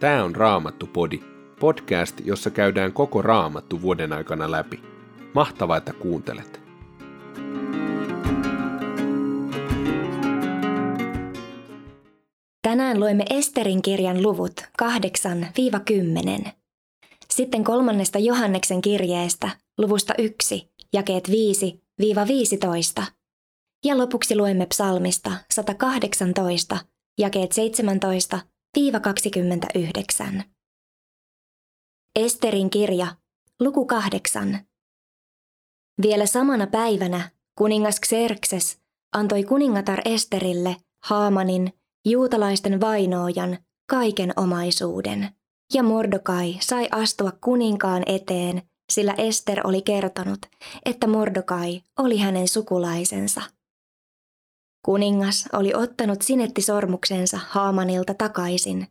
Tämä on Raamattu-podi, podcast, jossa käydään koko Raamattu vuoden aikana läpi. Mahtavaa, että kuuntelet. Tänään luemme Esterin kirjan luvut 8-10. Sitten kolmannesta Johanneksen kirjeestä, luvusta 1, jakeet 5-15. Ja lopuksi luemme psalmista 118, jakeet 17-29. Esterin kirja, luku 8. Vielä samana päivänä kuningas Xerxes antoi kuningatar Esterille Haamanin, juutalaisten vainoojan, kaiken omaisuuden. Ja Mordokai sai astua kuninkaan eteen, sillä Ester oli kertonut, että Mordokai oli hänen sukulaisensa. Kuningas oli ottanut sinettisormuksensa Haamanilta takaisin,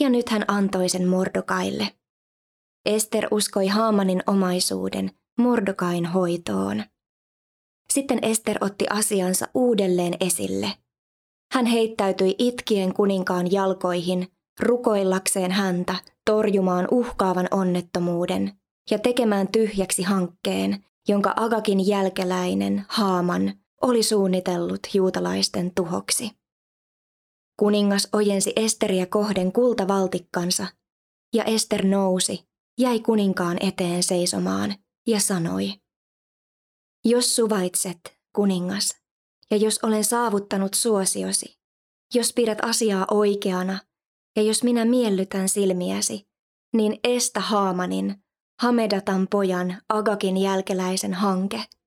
ja nyt hän antoi sen Mordokaille. Ester uskoi Haamanin omaisuuden Mordokain hoitoon. Sitten Ester otti asiansa uudelleen esille. Hän heittäytyi itkien kuninkaan jalkoihin, rukoillakseen häntä torjumaan uhkaavan onnettomuuden ja tekemään tyhjäksi hankkeen, jonka Agakin jälkeläinen Haaman oli suunnitellut juutalaisten tuhoksi. Kuningas ojensi Esteriä kohden kultavaltikkansa, ja Ester nousi, jäi kuninkaan eteen seisomaan ja sanoi, Jos suvaitset, kuningas, ja jos olen saavuttanut suosiosi, jos pidät asiaa oikeana, ja jos minä miellytän silmiäsi, niin estä Haamanin, Hamedatan pojan Agakin jälkeläisen hanke –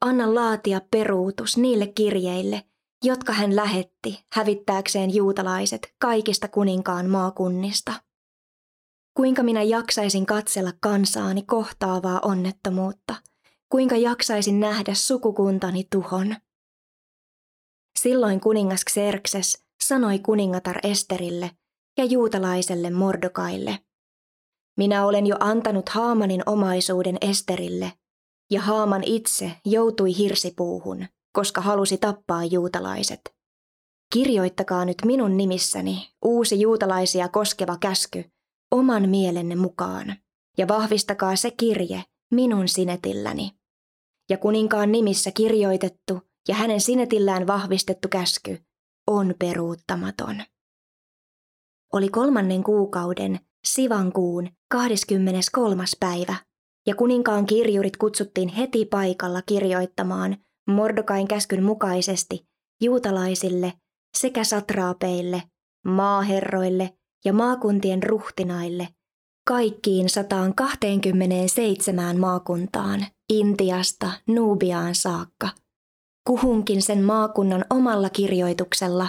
anna laatia peruutus niille kirjeille, jotka hän lähetti hävittääkseen juutalaiset kaikista kuninkaan maakunnista. Kuinka minä jaksaisin katsella kansaani kohtaavaa onnettomuutta, kuinka jaksaisin nähdä sukukuntani tuhon. Silloin kuningas Xerxes sanoi kuningatar Esterille ja juutalaiselle Mordokaille. Minä olen jo antanut Haamanin omaisuuden Esterille ja Haaman itse joutui hirsipuuhun, koska halusi tappaa juutalaiset. Kirjoittakaa nyt minun nimissäni uusi juutalaisia koskeva käsky oman mielenne mukaan, ja vahvistakaa se kirje minun sinetilläni. Ja kuninkaan nimissä kirjoitettu ja hänen sinetillään vahvistettu käsky on peruuttamaton. Oli kolmannen kuukauden, Sivankuun 23. päivä ja kuninkaan kirjurit kutsuttiin heti paikalla kirjoittamaan Mordokain käskyn mukaisesti juutalaisille sekä satraapeille, maaherroille ja maakuntien ruhtinaille, kaikkiin 127 maakuntaan, Intiasta Nubiaan saakka, kuhunkin sen maakunnan omalla kirjoituksella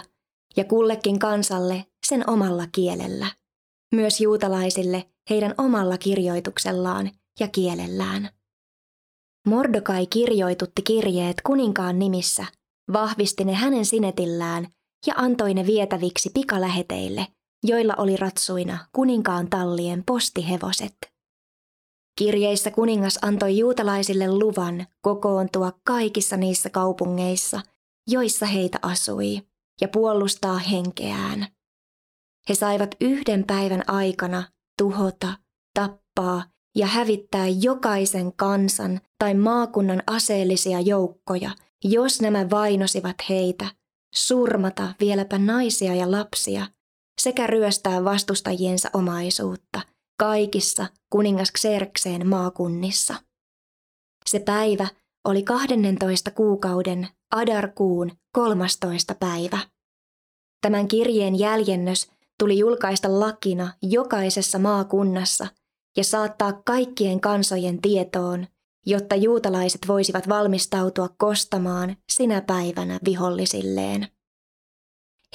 ja kullekin kansalle sen omalla kielellä. Myös juutalaisille heidän omalla kirjoituksellaan ja kielellään. Mordokai kirjoitutti kirjeet kuninkaan nimissä, vahvisti ne hänen sinetillään ja antoi ne vietäviksi pikaläheteille, joilla oli ratsuina kuninkaan tallien postihevoset. Kirjeissä kuningas antoi juutalaisille luvan kokoontua kaikissa niissä kaupungeissa, joissa heitä asui, ja puolustaa henkeään. He saivat yhden päivän aikana tuhota, tappaa ja hävittää jokaisen kansan tai maakunnan aseellisia joukkoja, jos nämä vainosivat heitä, surmata vieläpä naisia ja lapsia sekä ryöstää vastustajiensa omaisuutta kaikissa kuningas Xerxeen maakunnissa. Se päivä oli 12 kuukauden Adarkuun 13. päivä. Tämän kirjeen jäljennös tuli julkaista lakina jokaisessa maakunnassa ja saattaa kaikkien kansojen tietoon, jotta juutalaiset voisivat valmistautua kostamaan sinä päivänä vihollisilleen.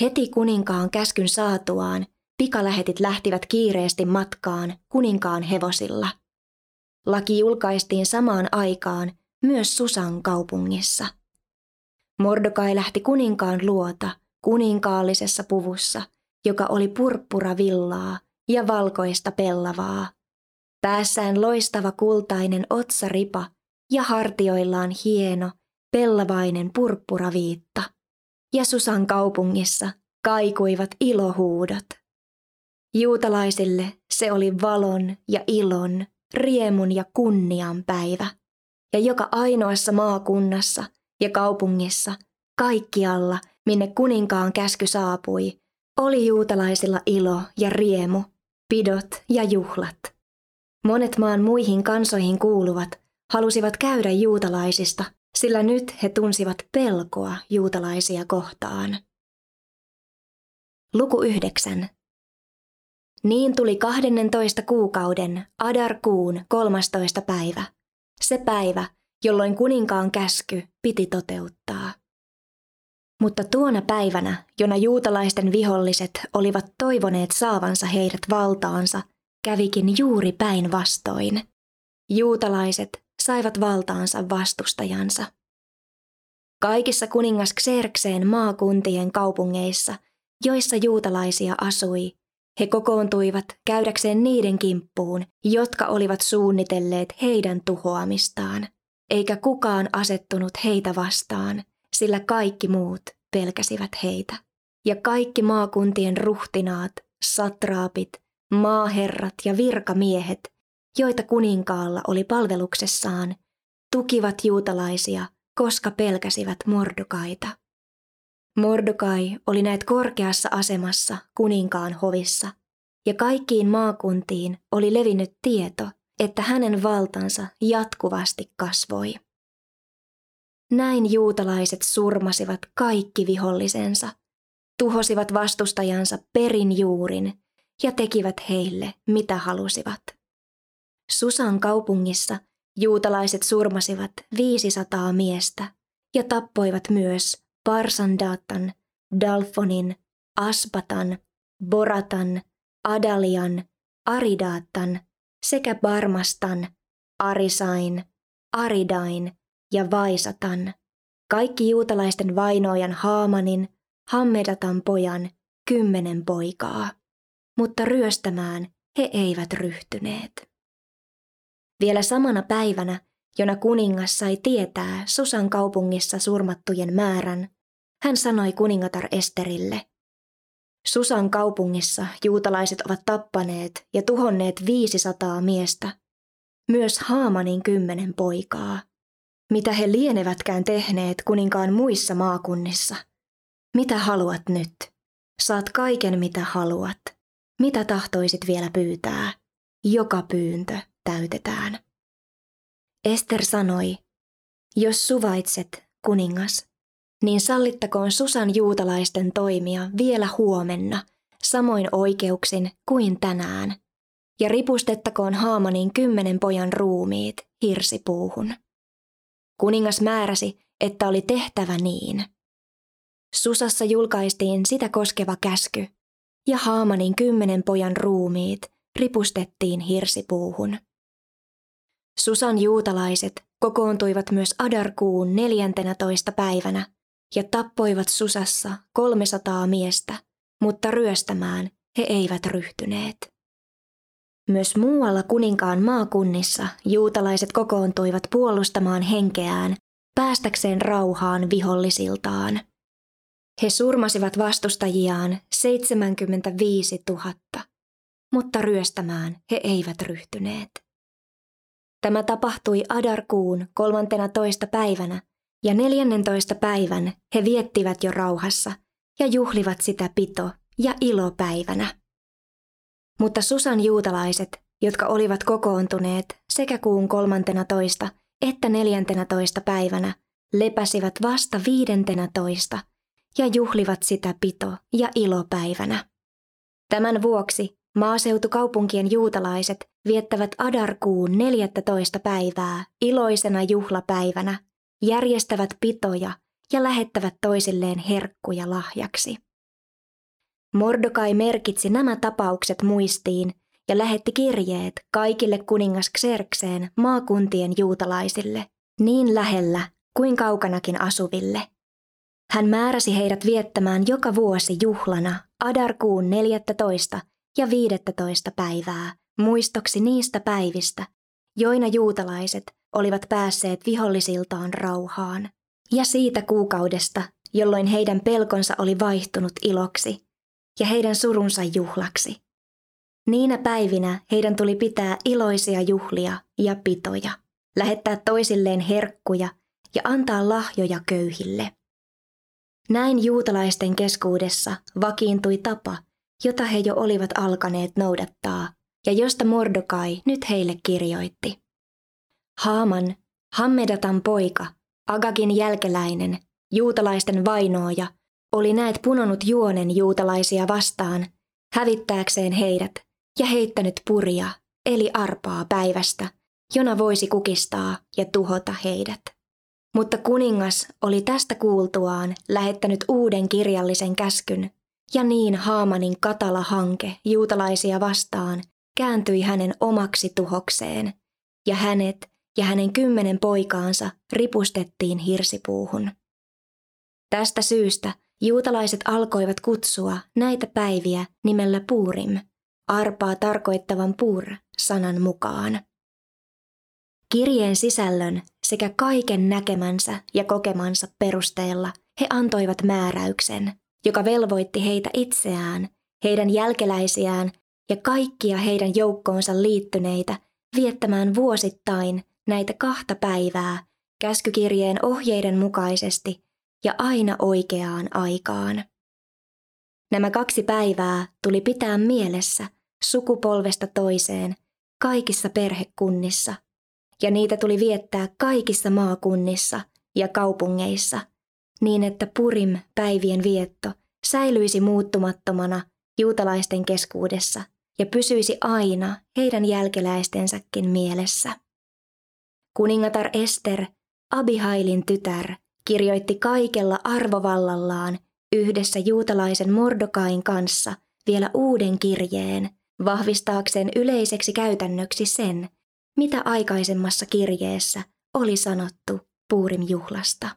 Heti kuninkaan käskyn saatuaan pikalähetit lähtivät kiireesti matkaan kuninkaan hevosilla. Laki julkaistiin samaan aikaan myös Susan kaupungissa. Mordokai lähti kuninkaan luota kuninkaallisessa puvussa, joka oli purppura villaa ja valkoista pellavaa, Päässään loistava kultainen otsaripa ja hartioillaan hieno, pellavainen purppuraviitta. Ja Susan kaupungissa kaikuivat ilohuudot. Juutalaisille se oli valon ja ilon, riemun ja kunnian päivä. Ja joka ainoassa maakunnassa ja kaupungissa, kaikkialla, minne kuninkaan käsky saapui, oli juutalaisilla ilo ja riemu, pidot ja juhlat. Monet maan muihin kansoihin kuuluvat halusivat käydä juutalaisista, sillä nyt he tunsivat pelkoa juutalaisia kohtaan. Luku 9. Niin tuli 12 kuukauden Adarkuun 13. päivä, se päivä, jolloin kuninkaan käsky piti toteuttaa. Mutta tuona päivänä, jona juutalaisten viholliset olivat toivoneet saavansa heidät valtaansa, kävikin juuri päinvastoin. Juutalaiset saivat valtaansa vastustajansa. Kaikissa kuningas Xerxeen maakuntien kaupungeissa, joissa juutalaisia asui, he kokoontuivat käydäkseen niiden kimppuun, jotka olivat suunnitelleet heidän tuhoamistaan, eikä kukaan asettunut heitä vastaan, sillä kaikki muut pelkäsivät heitä. Ja kaikki maakuntien ruhtinaat, satraapit, maaherrat ja virkamiehet, joita kuninkaalla oli palveluksessaan, tukivat juutalaisia, koska pelkäsivät mordokaita. Mordokai oli näet korkeassa asemassa kuninkaan hovissa, ja kaikkiin maakuntiin oli levinnyt tieto, että hänen valtansa jatkuvasti kasvoi. Näin juutalaiset surmasivat kaikki vihollisensa, tuhosivat vastustajansa perin juurin ja tekivät heille mitä halusivat. Susan kaupungissa juutalaiset surmasivat 500 miestä ja tappoivat myös Parsandatan, Dalfonin, Aspatan, Boratan, Adalian, Aridaattan sekä Barmastan, Arisain, Aridain ja Vaisatan, kaikki juutalaisten vainoajan Haamanin, Hammedatan pojan, kymmenen poikaa. Mutta ryöstämään he eivät ryhtyneet. Vielä samana päivänä jona kuningas sai tietää Susan kaupungissa surmattujen määrän, hän sanoi kuningatar Esterille. Susan kaupungissa juutalaiset ovat tappaneet ja tuhonneet 500 miestä, myös Haamanin kymmenen poikaa. Mitä he lienevätkään tehneet kuninkaan muissa maakunnissa? Mitä haluat nyt? Saat kaiken mitä haluat. Mitä tahtoisit vielä pyytää? Joka pyyntö täytetään. Ester sanoi, jos suvaitset, kuningas, niin sallittakoon Susan juutalaisten toimia vielä huomenna, samoin oikeuksin kuin tänään, ja ripustettakoon Haamanin kymmenen pojan ruumiit hirsipuuhun. Kuningas määräsi, että oli tehtävä niin. Susassa julkaistiin sitä koskeva käsky, ja Haamanin kymmenen pojan ruumiit ripustettiin hirsipuuhun. Susan juutalaiset kokoontuivat myös Adarkuun 14. päivänä ja tappoivat Susassa 300 miestä, mutta ryöstämään he eivät ryhtyneet. Myös muualla kuninkaan maakunnissa juutalaiset kokoontuivat puolustamaan henkeään päästäkseen rauhaan vihollisiltaan. He surmasivat vastustajiaan 75 000, mutta ryöstämään he eivät ryhtyneet. Tämä tapahtui Adarkuun 13. päivänä ja 14. päivän he viettivät jo rauhassa ja juhlivat sitä pito- ja ilopäivänä. Mutta Susan juutalaiset, jotka olivat kokoontuneet sekä kuun 13. että 14. päivänä, lepäsivät vasta 15. ja juhlivat sitä pito- ja ilopäivänä. Tämän vuoksi Maaseutukaupunkien juutalaiset viettävät Adarkuun 14. päivää iloisena juhlapäivänä, järjestävät pitoja ja lähettävät toisilleen herkkuja lahjaksi. Mordokai merkitsi nämä tapaukset muistiin ja lähetti kirjeet kaikille kuningas Xerxeen maakuntien juutalaisille, niin lähellä kuin kaukanakin asuville. Hän määräsi heidät viettämään joka vuosi juhlana Adarkuun 14 ja 15 päivää muistoksi niistä päivistä, joina juutalaiset olivat päässeet vihollisiltaan rauhaan, ja siitä kuukaudesta, jolloin heidän pelkonsa oli vaihtunut iloksi ja heidän surunsa juhlaksi. Niinä päivinä heidän tuli pitää iloisia juhlia ja pitoja, lähettää toisilleen herkkuja ja antaa lahjoja köyhille. Näin juutalaisten keskuudessa vakiintui tapa, jota he jo olivat alkaneet noudattaa ja josta Mordokai nyt heille kirjoitti. Haaman, Hammedatan poika, Agagin jälkeläinen, juutalaisten vainooja, oli näet punonut juonen juutalaisia vastaan, hävittääkseen heidät ja heittänyt puria, eli arpaa päivästä, jona voisi kukistaa ja tuhota heidät. Mutta kuningas oli tästä kuultuaan lähettänyt uuden kirjallisen käskyn, ja niin Haamanin katala hanke juutalaisia vastaan kääntyi hänen omaksi tuhokseen, ja hänet ja hänen kymmenen poikaansa ripustettiin hirsipuuhun. Tästä syystä juutalaiset alkoivat kutsua näitä päiviä nimellä Puurim, arpaa tarkoittavan pur sanan mukaan. Kirjeen sisällön sekä kaiken näkemänsä ja kokemansa perusteella he antoivat määräyksen, joka velvoitti heitä itseään, heidän jälkeläisiään ja kaikkia heidän joukkoonsa liittyneitä viettämään vuosittain näitä kahta päivää käskykirjeen ohjeiden mukaisesti ja aina oikeaan aikaan. Nämä kaksi päivää tuli pitää mielessä sukupolvesta toiseen kaikissa perhekunnissa, ja niitä tuli viettää kaikissa maakunnissa ja kaupungeissa, niin että Purim päivien vietto säilyisi muuttumattomana juutalaisten keskuudessa ja pysyisi aina heidän jälkeläistensäkin mielessä. Kuningatar Ester, Abihailin tytär, kirjoitti kaikella arvovallallaan yhdessä juutalaisen Mordokain kanssa vielä uuden kirjeen, vahvistaakseen yleiseksi käytännöksi sen, mitä aikaisemmassa kirjeessä oli sanottu Puurim juhlasta.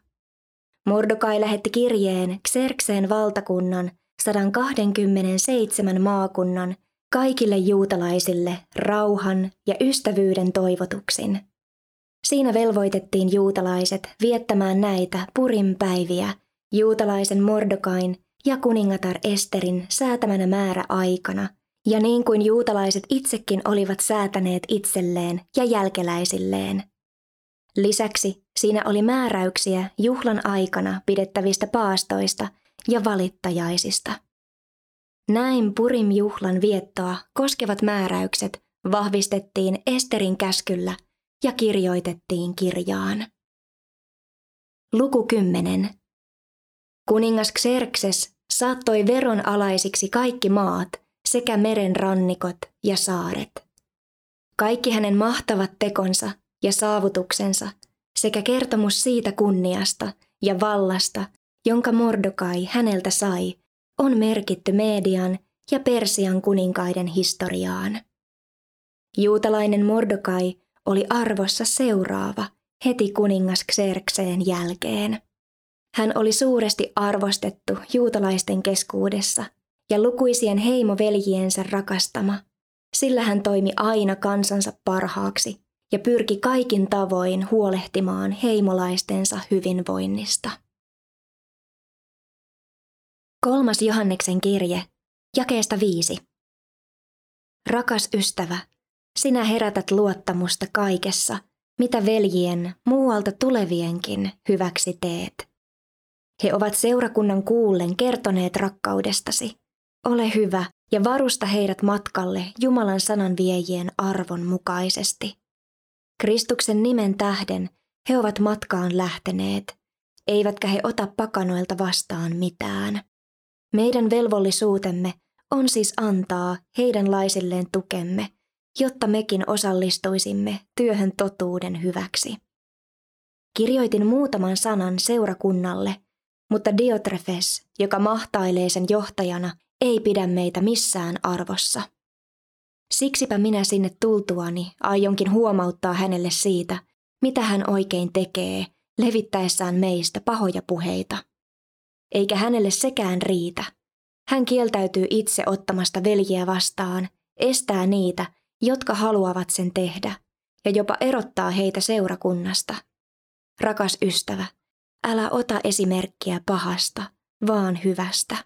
Mordokai lähetti kirjeen Xerxeen valtakunnan 127 maakunnan kaikille juutalaisille rauhan ja ystävyyden toivotuksin. Siinä velvoitettiin juutalaiset viettämään näitä purin päiviä juutalaisen Mordokain ja kuningatar Esterin säätämänä määrä aikana, ja niin kuin juutalaiset itsekin olivat säätäneet itselleen ja jälkeläisilleen. Lisäksi siinä oli määräyksiä juhlan aikana pidettävistä paastoista ja valittajaisista. Näin Purim juhlan viettoa koskevat määräykset vahvistettiin Esterin käskyllä – ja kirjoitettiin kirjaan. Luku 10. Kuningas Xerxes saattoi veronalaisiksi kaikki maat sekä meren rannikot ja saaret. Kaikki hänen mahtavat tekonsa ja saavutuksensa sekä kertomus siitä kunniasta ja vallasta, jonka Mordokai häneltä sai, on merkitty median ja Persian kuninkaiden historiaan. Juutalainen Mordokai oli arvossa seuraava heti kuningas Xerxeen jälkeen. Hän oli suuresti arvostettu juutalaisten keskuudessa ja lukuisien heimoveljiensä rakastama, sillä hän toimi aina kansansa parhaaksi ja pyrki kaikin tavoin huolehtimaan heimolaistensa hyvinvoinnista. Kolmas Johanneksen kirje, jakeesta viisi. Rakas ystävä, sinä herätät luottamusta kaikessa, mitä veljien, muualta tulevienkin hyväksi teet. He ovat seurakunnan kuullen kertoneet rakkaudestasi. Ole hyvä ja varusta heidät matkalle Jumalan sanan viejien arvon mukaisesti. Kristuksen nimen tähden he ovat matkaan lähteneet, eivätkä he ota pakanoilta vastaan mitään. Meidän velvollisuutemme on siis antaa heidän laisilleen tukemme – jotta mekin osallistuisimme työhön totuuden hyväksi. Kirjoitin muutaman sanan seurakunnalle, mutta Diotrefes, joka mahtailee sen johtajana, ei pidä meitä missään arvossa. Siksipä minä sinne tultuani aionkin huomauttaa hänelle siitä, mitä hän oikein tekee, levittäessään meistä pahoja puheita. Eikä hänelle sekään riitä. Hän kieltäytyy itse ottamasta veljiä vastaan, estää niitä jotka haluavat sen tehdä, ja jopa erottaa heitä seurakunnasta. Rakas ystävä, älä ota esimerkkiä pahasta, vaan hyvästä.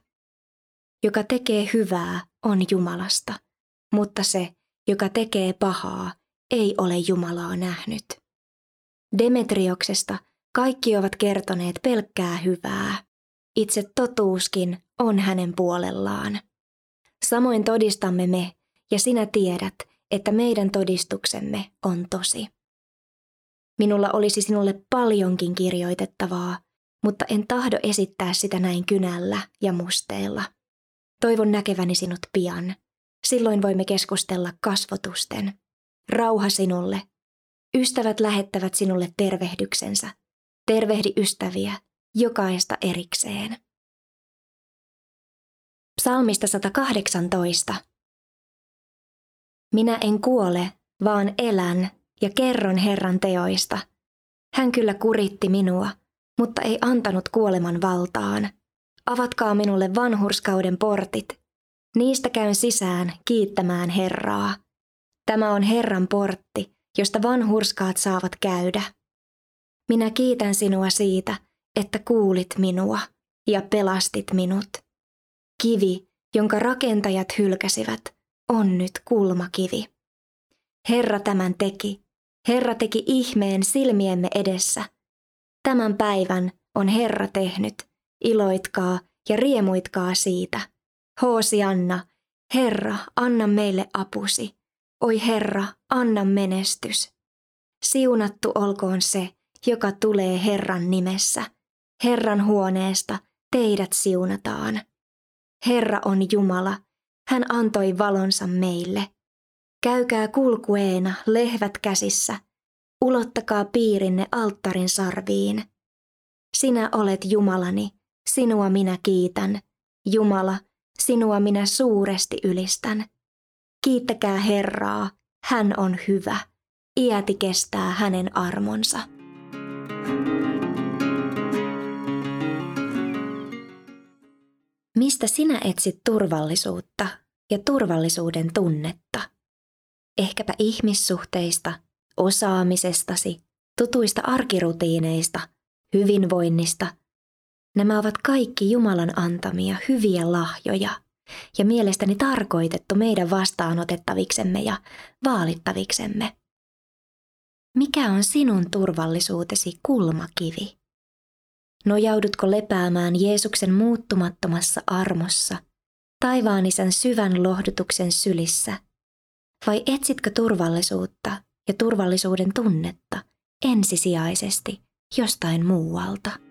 Joka tekee hyvää, on Jumalasta, mutta se, joka tekee pahaa, ei ole Jumalaa nähnyt. Demetrioksesta kaikki ovat kertoneet pelkkää hyvää. Itse totuuskin on hänen puolellaan. Samoin todistamme me, ja sinä tiedät, että meidän todistuksemme on tosi. Minulla olisi sinulle paljonkin kirjoitettavaa, mutta en tahdo esittää sitä näin kynällä ja musteella. Toivon näkeväni sinut pian. Silloin voimme keskustella kasvotusten. Rauha sinulle. Ystävät lähettävät sinulle tervehdyksensä. Tervehdi ystäviä, jokaista erikseen. Psalmista 118. Minä en kuole, vaan elän ja kerron Herran teoista. Hän kyllä kuritti minua, mutta ei antanut kuoleman valtaan. Avatkaa minulle vanhurskauden portit. Niistä käyn sisään kiittämään Herraa. Tämä on Herran portti, josta vanhurskaat saavat käydä. Minä kiitän sinua siitä, että kuulit minua ja pelastit minut. Kivi, jonka rakentajat hylkäsivät, on nyt kulmakivi. Herra tämän teki. Herra teki ihmeen silmiemme edessä. Tämän päivän on Herra tehnyt. Iloitkaa ja riemuitkaa siitä. Hoosianna, Herra, anna meille apusi. Oi Herra, anna menestys. Siunattu olkoon se, joka tulee Herran nimessä. Herran huoneesta teidät siunataan. Herra on Jumala, hän antoi valonsa meille. Käykää kulkueena lehvät käsissä, ulottakaa piirinne alttarin sarviin. Sinä olet Jumalani, sinua minä kiitän. Jumala, sinua minä suuresti ylistän. Kiittäkää Herraa, hän on hyvä. Iäti kestää hänen armonsa. Mistä sinä etsit turvallisuutta ja turvallisuuden tunnetta? Ehkäpä ihmissuhteista, osaamisestasi, tutuista arkirutiineista, hyvinvoinnista. Nämä ovat kaikki Jumalan antamia hyviä lahjoja ja mielestäni tarkoitettu meidän vastaanotettaviksemme ja vaalittaviksemme. Mikä on sinun turvallisuutesi kulmakivi? Nojaudutko lepäämään Jeesuksen muuttumattomassa armossa, taivaan isän syvän lohdutuksen sylissä, vai etsitkö turvallisuutta ja turvallisuuden tunnetta ensisijaisesti jostain muualta?